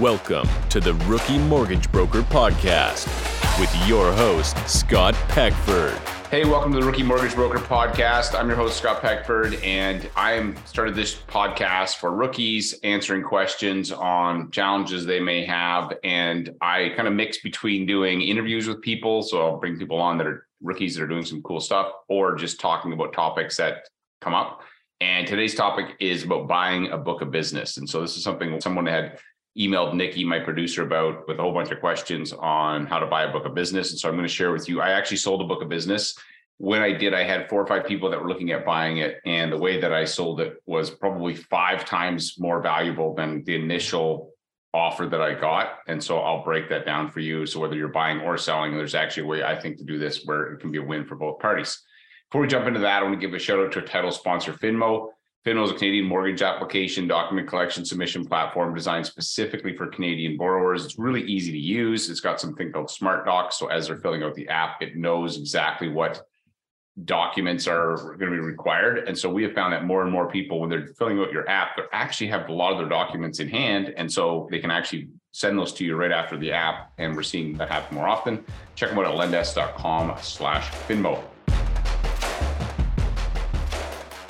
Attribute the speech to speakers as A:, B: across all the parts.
A: Welcome to the Rookie Mortgage Broker Podcast with your host, Scott Peckford.
B: Hey, welcome to the Rookie Mortgage Broker Podcast. I'm your host, Scott Peckford, and I started this podcast for rookies answering questions on challenges they may have. And I kind of mix between doing interviews with people. So I'll bring people on that are rookies that are doing some cool stuff, or just talking about topics that come up. And today's topic is about buying a book of business. And so this is something someone had emailed Nikki, my producer, about with a whole bunch of questions on how to buy a book of business. And so I'm going to share with you. I actually sold a book of business. When I did, I had four or five people that were looking at buying it. And the way that I sold it was probably five times more valuable than the initial offer that I got. And so I'll break that down for you. So whether you're buying or selling, there's actually a way I think to do this where it can be a win for both parties. Before we jump into that, I want to give a shout out to our title sponsor, Finmo. Finmo is a Canadian mortgage application document collection submission platform designed specifically for Canadian borrowers. It's really easy to use. It's got something called Smart Docs. So as they're filling out the app, it knows exactly what documents are going to be required. And so we have found that more and more people, when they're filling out your app, they actually have a lot of their documents in hand. And so they can actually send those to you right after the app. And we're seeing that happen more often. Check them out at lendesk.com slash Finmo.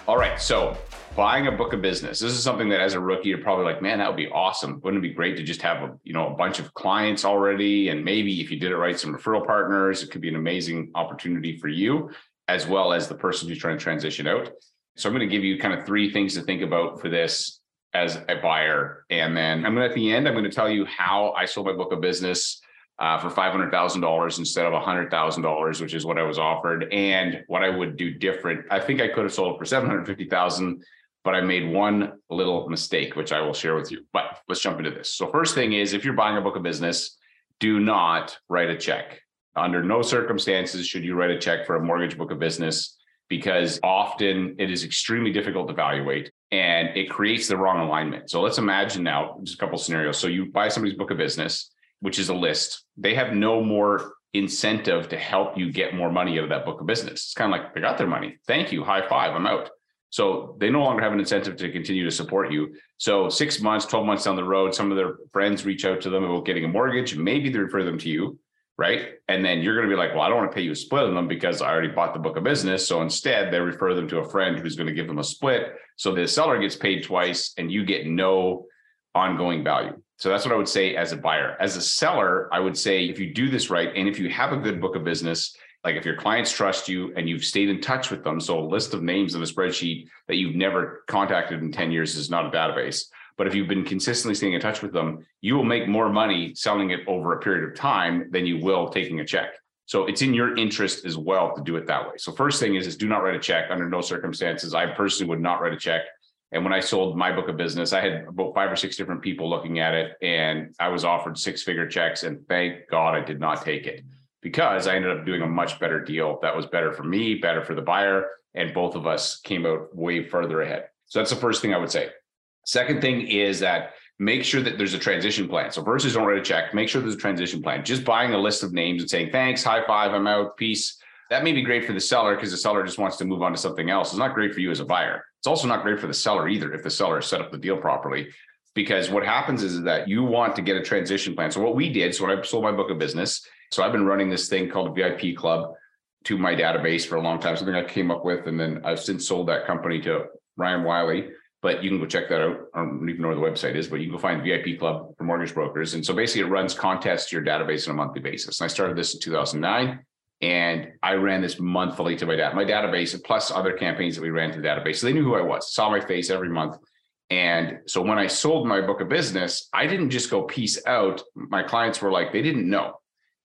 B: All right. So buying a book of business. This is something that as a rookie, you're probably like, man, that would be awesome. Wouldn't it be great to just have a, you know, a bunch of clients already? And maybe if you did it right, some referral partners, it could be an amazing opportunity for you, as well as the person who's trying to transition out. So I'm going to give you kind of three things to think about for this as a buyer. And then I'm going to, at the end, I'm going to tell you how I sold my book of business uh, for $500,000 instead of $100,000, which is what I was offered, and what I would do different. I think I could have sold for 750,000, but I made one little mistake, which I will share with you. But let's jump into this. So, first thing is if you're buying a book of business, do not write a check. Under no circumstances should you write a check for a mortgage book of business because often it is extremely difficult to evaluate and it creates the wrong alignment. So let's imagine now just a couple scenarios. So you buy somebody's book of business which is a list, they have no more incentive to help you get more money out of that book of business. It's kind of like they got their money. Thank you. High five. I'm out. So they no longer have an incentive to continue to support you. So six months, 12 months down the road, some of their friends reach out to them about getting a mortgage. Maybe they refer them to you, right? And then you're going to be like, well, I don't want to pay you a split on them because I already bought the book of business. So instead, they refer them to a friend who's going to give them a split. So the seller gets paid twice and you get no ongoing value. So that's what I would say as a buyer. As a seller, I would say if you do this right, and if you have a good book of business, like if your clients trust you and you've stayed in touch with them, so a list of names in a spreadsheet that you've never contacted in 10 years is not a database. But if you've been consistently staying in touch with them, you will make more money selling it over a period of time than you will taking a check. So it's in your interest as well to do it that way. So first thing is, is do not write a check under no circumstances. I personally would not write a check and when I sold my book of business, I had about five or six different people looking at it, and I was offered six figure checks. And thank God I did not take it because I ended up doing a much better deal that was better for me, better for the buyer, and both of us came out way further ahead. So that's the first thing I would say. Second thing is that make sure that there's a transition plan. So versus don't write a check, make sure there's a transition plan. Just buying a list of names and saying, thanks, high five, I'm out, peace. That may be great for the seller because the seller just wants to move on to something else. It's not great for you as a buyer. It's also not great for the seller either if the seller set up the deal properly. Because what happens is that you want to get a transition plan. So what we did, so when I sold my book of business, so I've been running this thing called a VIP Club to my database for a long time. Something I came up with, and then I've since sold that company to Ryan Wiley. But you can go check that out. I don't even know where the website is, but you can go find VIP Club for mortgage brokers. And so basically, it runs contests to your database on a monthly basis. And I started this in 2009. And I ran this monthly to my dad, my database, plus other campaigns that we ran to the database. So they knew who I was, saw my face every month. And so when I sold my book of business, I didn't just go peace out. My clients were like, they didn't know.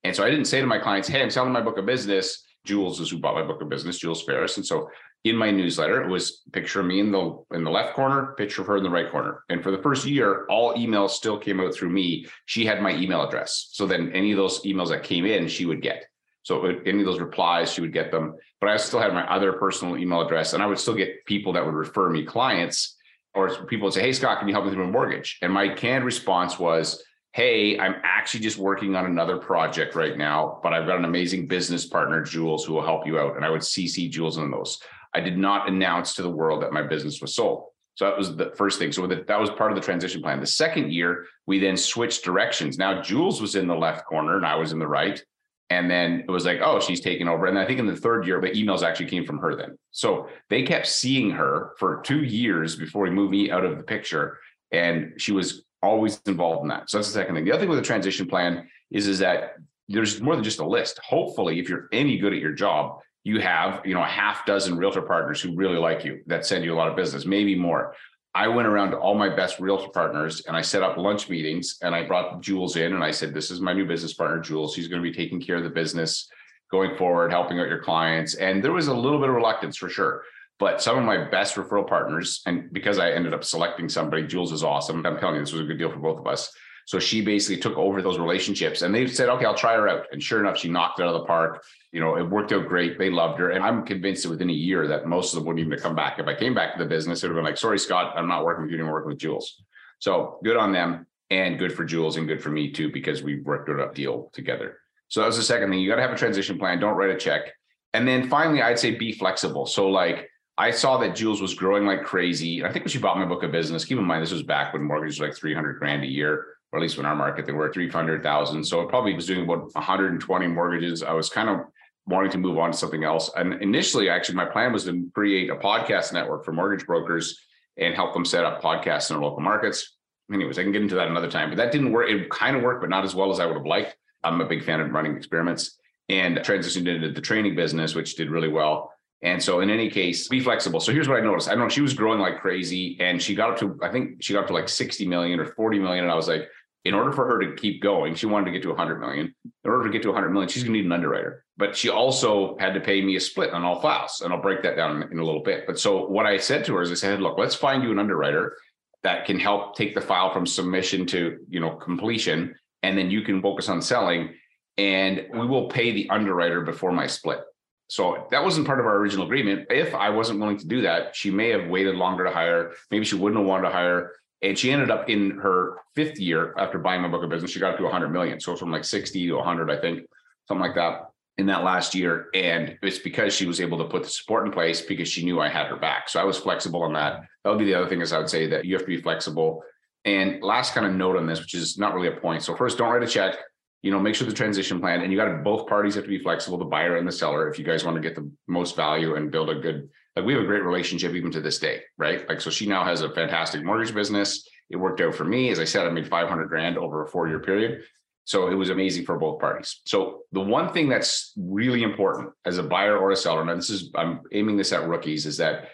B: And so I didn't say to my clients, hey, I'm selling my book of business. Jules is who bought my book of business, Jules Ferris. And so in my newsletter, it was picture of me in the in the left corner, picture of her in the right corner. And for the first year, all emails still came out through me. She had my email address. So then any of those emails that came in, she would get. So any of those replies, she would get them. But I still had my other personal email address, and I would still get people that would refer me clients, or people would say, "Hey, Scott, can you help me with my mortgage?" And my canned response was, "Hey, I'm actually just working on another project right now, but I've got an amazing business partner, Jules, who will help you out." And I would CC Jules on those. I did not announce to the world that my business was sold. So that was the first thing. So that, was part of the transition plan. The second year, we then switched directions. Now Jules was in the left corner and I was in the right. And then it was like, oh, she's taking over. And I think in the third year, the emails actually came from her then. So they kept seeing her for two years before we moved me out of the picture. And she was always involved in that. So that's the second thing. The other thing with a transition plan is, is that there's more than just a list. Hopefully, if you're any good at your job, you have, you know, a half dozen realtor partners who really like you that send you a lot of business, maybe more. I went around to all my best realtor partners and I set up lunch meetings and I brought Jules in and I said, This is my new business partner, Jules. She's going to be taking care of the business going forward, helping out your clients. And there was a little bit of reluctance for sure. But some of my best referral partners, and because I ended up selecting somebody, Jules is awesome. I'm telling you, this was a good deal for both of us. So she basically took over those relationships and they said, okay, I'll try her out. And sure enough, she knocked it out of the park. You know, it worked out great. They loved her. And I'm convinced that within a year that most of them wouldn't even come back. If I came back to the business, it would have been like, sorry, Scott, I'm not working with you anymore, working with Jules. So good on them and good for Jules and good for me too, because we worked out a deal together. So that was the second thing. You got to have a transition plan. Don't write a check. And then finally, I'd say be flexible. So like I saw that Jules was growing like crazy. I think when she bought my book of business, keep in mind, this was back when mortgages were like 300 grand a year or at least in our market, they were 300,000. So it probably was doing about 120 mortgages. I was kind of wanting to move on to something else. And initially, actually, my plan was to create a podcast network for mortgage brokers and help them set up podcasts in their local markets. Anyways, I can get into that another time, but that didn't work. It kind of worked, but not as well as I would have liked. I'm a big fan of running experiments and transitioned into the training business, which did really well. And so in any case, be flexible. So here's what I noticed. I don't know she was growing like crazy and she got up to, I think she got up to like 60 million or 40 million. And I was like, in order for her to keep going, she wanted to get to 100 million. In order to get to 100 million, she's going to need an underwriter. But she also had to pay me a split on all files, and I'll break that down in, in a little bit. But so what I said to her is, I said, "Look, let's find you an underwriter that can help take the file from submission to you know completion, and then you can focus on selling, and we will pay the underwriter before my split." So that wasn't part of our original agreement. If I wasn't willing to do that, she may have waited longer to hire. Maybe she wouldn't have wanted to hire and she ended up in her fifth year after buying my book of business, she got up to 100 million. So from like 60 to 100, I think, something like that in that last year. And it's because she was able to put the support in place because she knew I had her back. So I was flexible on that. That would be the other thing is I would say that you have to be flexible. And last kind of note on this, which is not really a point. So first, don't write a check. You know, make sure the transition plan, and you got to both parties have to be flexible, the buyer and the seller, if you guys want to get the most value and build a good like we have a great relationship even to this day, right? Like, so she now has a fantastic mortgage business. It worked out for me. As I said, I made 500 grand over a four year period. So it was amazing for both parties. So the one thing that's really important as a buyer or a seller, and this is, I'm aiming this at rookies, is that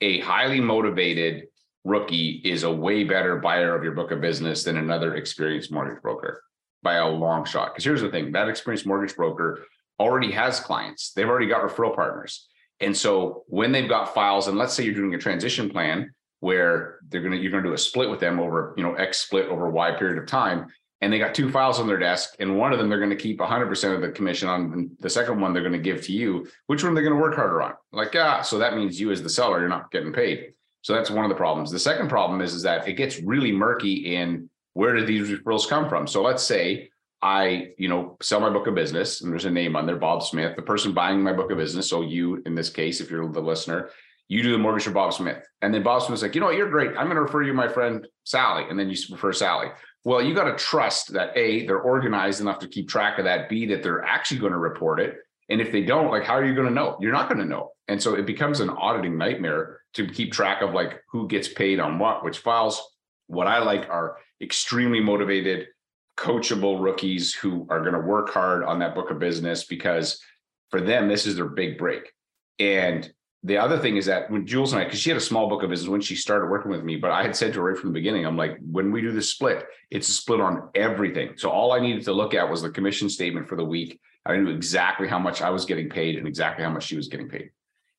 B: a highly motivated rookie is a way better buyer of your book of business than another experienced mortgage broker by a long shot. Because here's the thing that experienced mortgage broker already has clients, they've already got referral partners. And so when they've got files, and let's say you're doing a transition plan where they're gonna you're gonna do a split with them over you know X split over Y period of time, and they got two files on their desk, and one of them they're going to keep 100% of the commission on, the second one they're going to give to you. Which one they're going to work harder on? Like, ah, so that means you as the seller, you're not getting paid. So that's one of the problems. The second problem is, is that it gets really murky in where did these referrals come from? So let's say I, you know, sell my book of business and there's a name on there, Bob Smith, the person buying my book of business. So you, in this case, if you're the listener, you do the mortgage for Bob Smith. And then Bob Smith's like, you know what, you're great. I'm going to refer you my friend Sally. And then you refer Sally. Well, you got to trust that A, they're organized enough to keep track of that. B, that they're actually going to report it. And if they don't, like, how are you going to know? You're not going to know. And so it becomes an auditing nightmare to keep track of like who gets paid on what, which files. What I like are extremely motivated, coachable rookies who are going to work hard on that book of business because for them, this is their big break. And the other thing is that when Jules and I, because she had a small book of business when she started working with me, but I had said to her right from the beginning, I'm like, when we do the split, it's a split on everything. So all I needed to look at was the commission statement for the week. I knew exactly how much I was getting paid and exactly how much she was getting paid.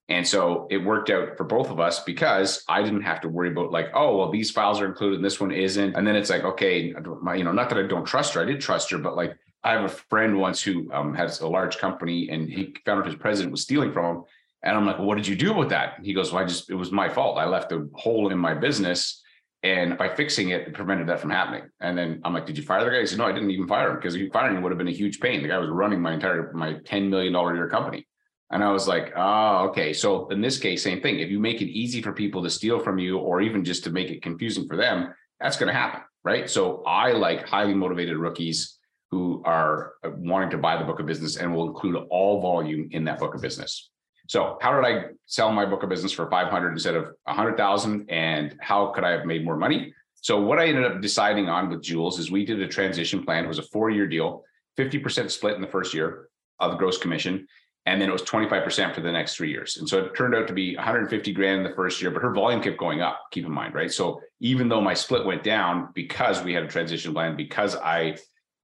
B: And so it worked out for both of us because I didn't have to worry about like, oh, well, these files are included and this one isn't. And then it's like, okay, my, you know, not that I don't trust her. I did trust her, but like I have a friend once who um, has a large company and he found out his president was stealing from him. And I'm like, well, what did you do with that? He goes, well, I just, it was my fault. I left a hole in my business. And by fixing it, it prevented that from happening. And then I'm like, did you fire the guy? He said, no, I didn't even fire him because firing him would have been a huge pain. The guy was running my entire, my $10 million a year company. And I was like, oh, okay. So in this case, same thing. If you make it easy for people to steal from you, or even just to make it confusing for them, that's going to happen. Right. So I like highly motivated rookies who are uh, wanting to buy the book of business and will include all volume in that book of business. So how did I sell my book of business for 500 instead of 100,000 and how could I have made more money? So what I ended up deciding on with Jules is we did a transition plan. It was a four-year deal, 50% split in the first year of gross commission. And then it was 25% for the next three years. And so it turned out to be 150 grand in the first year, but her volume kept going up, keep in mind, right? So even though my split went down because we had a transition plan, because I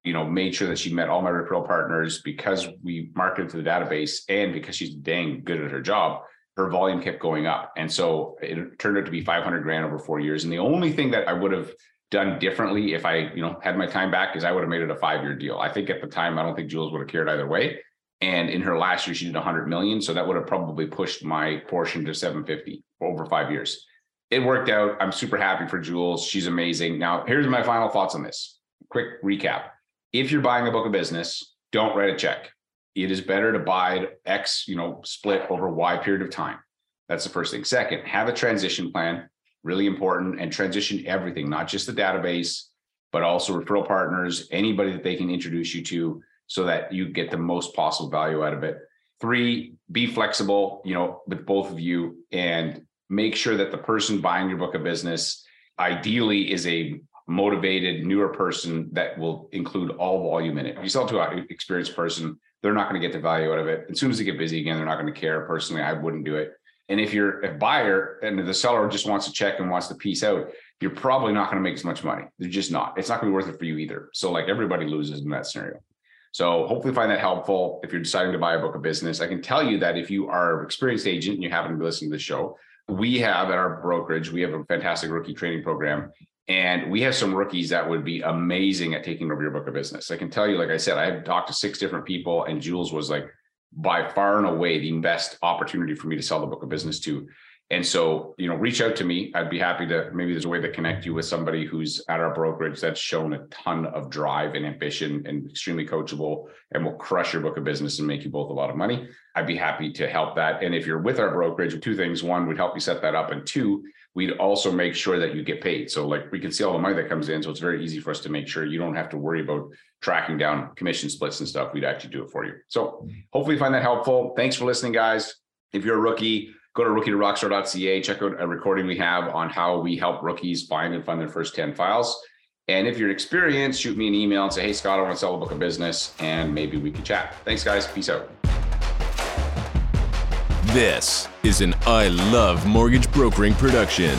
B: you know, made sure that she met all my referral partners because we marketed to the database and because she's dang good at her job, her volume kept going up. And so it turned out to be 500 grand over four years. And the only thing that I would have done differently if I, you know, had my time back is I would have made it a five year deal. I think at the time, I don't think Jules would have cared either way. And in her last year, she did 100 million. So that would have probably pushed my portion to 750 for over five years. It worked out. I'm super happy for Jules. She's amazing. Now, here's my final thoughts on this. Quick recap if you're buying a book of business, don't write a check. It is better to buy X, you know, split over Y period of time. That's the first thing. Second, have a transition plan, really important, and transition everything, not just the database, but also referral partners, anybody that they can introduce you to so that you get the most possible value out of it. Three, be flexible, you know, with both of you and make sure that the person buying your book of business ideally is a motivated, newer person that will include all volume in it. If you sell to an experienced person, they're not going to get the value out of it. As soon as they get busy again, they're not going to care. Personally, I wouldn't do it. And if you're a buyer and the seller just wants to check and wants to peace out, you're probably not going to make as much money. They're just not. It's not going to be worth it for you either. So like everybody loses in that scenario. So hopefully find that helpful if you're deciding to buy a book of business. I can tell you that if you are an experienced agent and you happen to be listening to the show, we have at our brokerage, we have a fantastic rookie training program and we have some rookies that would be amazing at taking over your book of business. I can tell you, like I said, I've talked to six different people, and Jules was like by far and away the best opportunity for me to sell the book of business to. And so, you know, reach out to me. I'd be happy to maybe there's a way to connect you with somebody who's at our brokerage that's shown a ton of drive and ambition and extremely coachable and will crush your book of business and make you both a lot of money. I'd be happy to help that. And if you're with our brokerage, two things. One, we'd help you set that up. And two, we'd also make sure that you get paid. So like we can see all the money that comes in. So it's very easy for us to make sure you don't have to worry about tracking down commission splits and stuff. We'd actually do it for you. So hopefully you find that helpful. Thanks for listening, guys. If you're a rookie, go to rookie to rockstar.ca, check out a recording we have on how we help rookies find and fund their first 10 files. And if you're experienced, shoot me an email and say, hey, Scott, I want to sell a book of business, and maybe we could chat. Thanks, guys. Peace out.
A: This is an I Love Mortgage Brokering production.